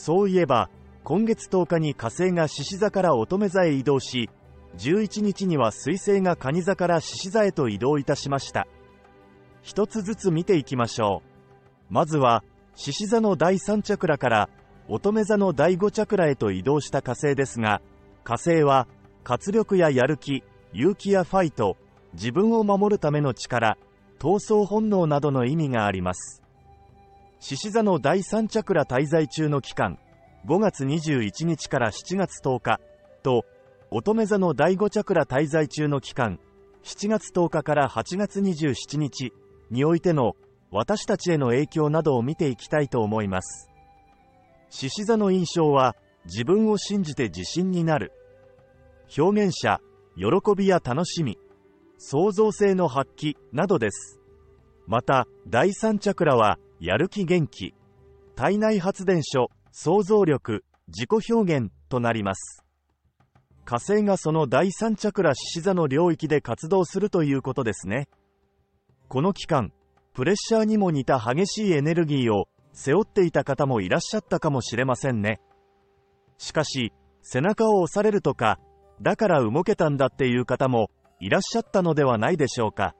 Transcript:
そういえば、今月10日に火星が獅子座から乙女座へ移動し、11日には水星が蟹座から獅子座へと移動いたしました。一つずつ見ていきましょう。まずは、獅子座の第3チャクラから乙女座の第5チャクラへと移動した火星ですが、火星は活力ややる気、勇気やファイト、自分を守るための力、闘争本能などの意味があります。獅子座の第3チャクラ滞在中の期間、5月21日から7月10日と、乙女座の第5チャクラ滞在中の期間、7月10日から8月27日においての私たちへの影響などを見ていきたいと思います。獅子座の印象は、自分を信じて自信になる。表現者、喜びや楽しみ、創造性の発揮などです。また、第3チャクラは、やる気元気、体内発電所、想像力、自己表現となります。火星がその第3チャクラ獅子座の領域で活動するということですね。この期間、プレッシャーにも似た激しいエネルギーを背負っていた方もいらっしゃったかもしれませんね。しかし、背中を押されるとか、だから動けたんだっていう方もいらっしゃったのではないでしょうか。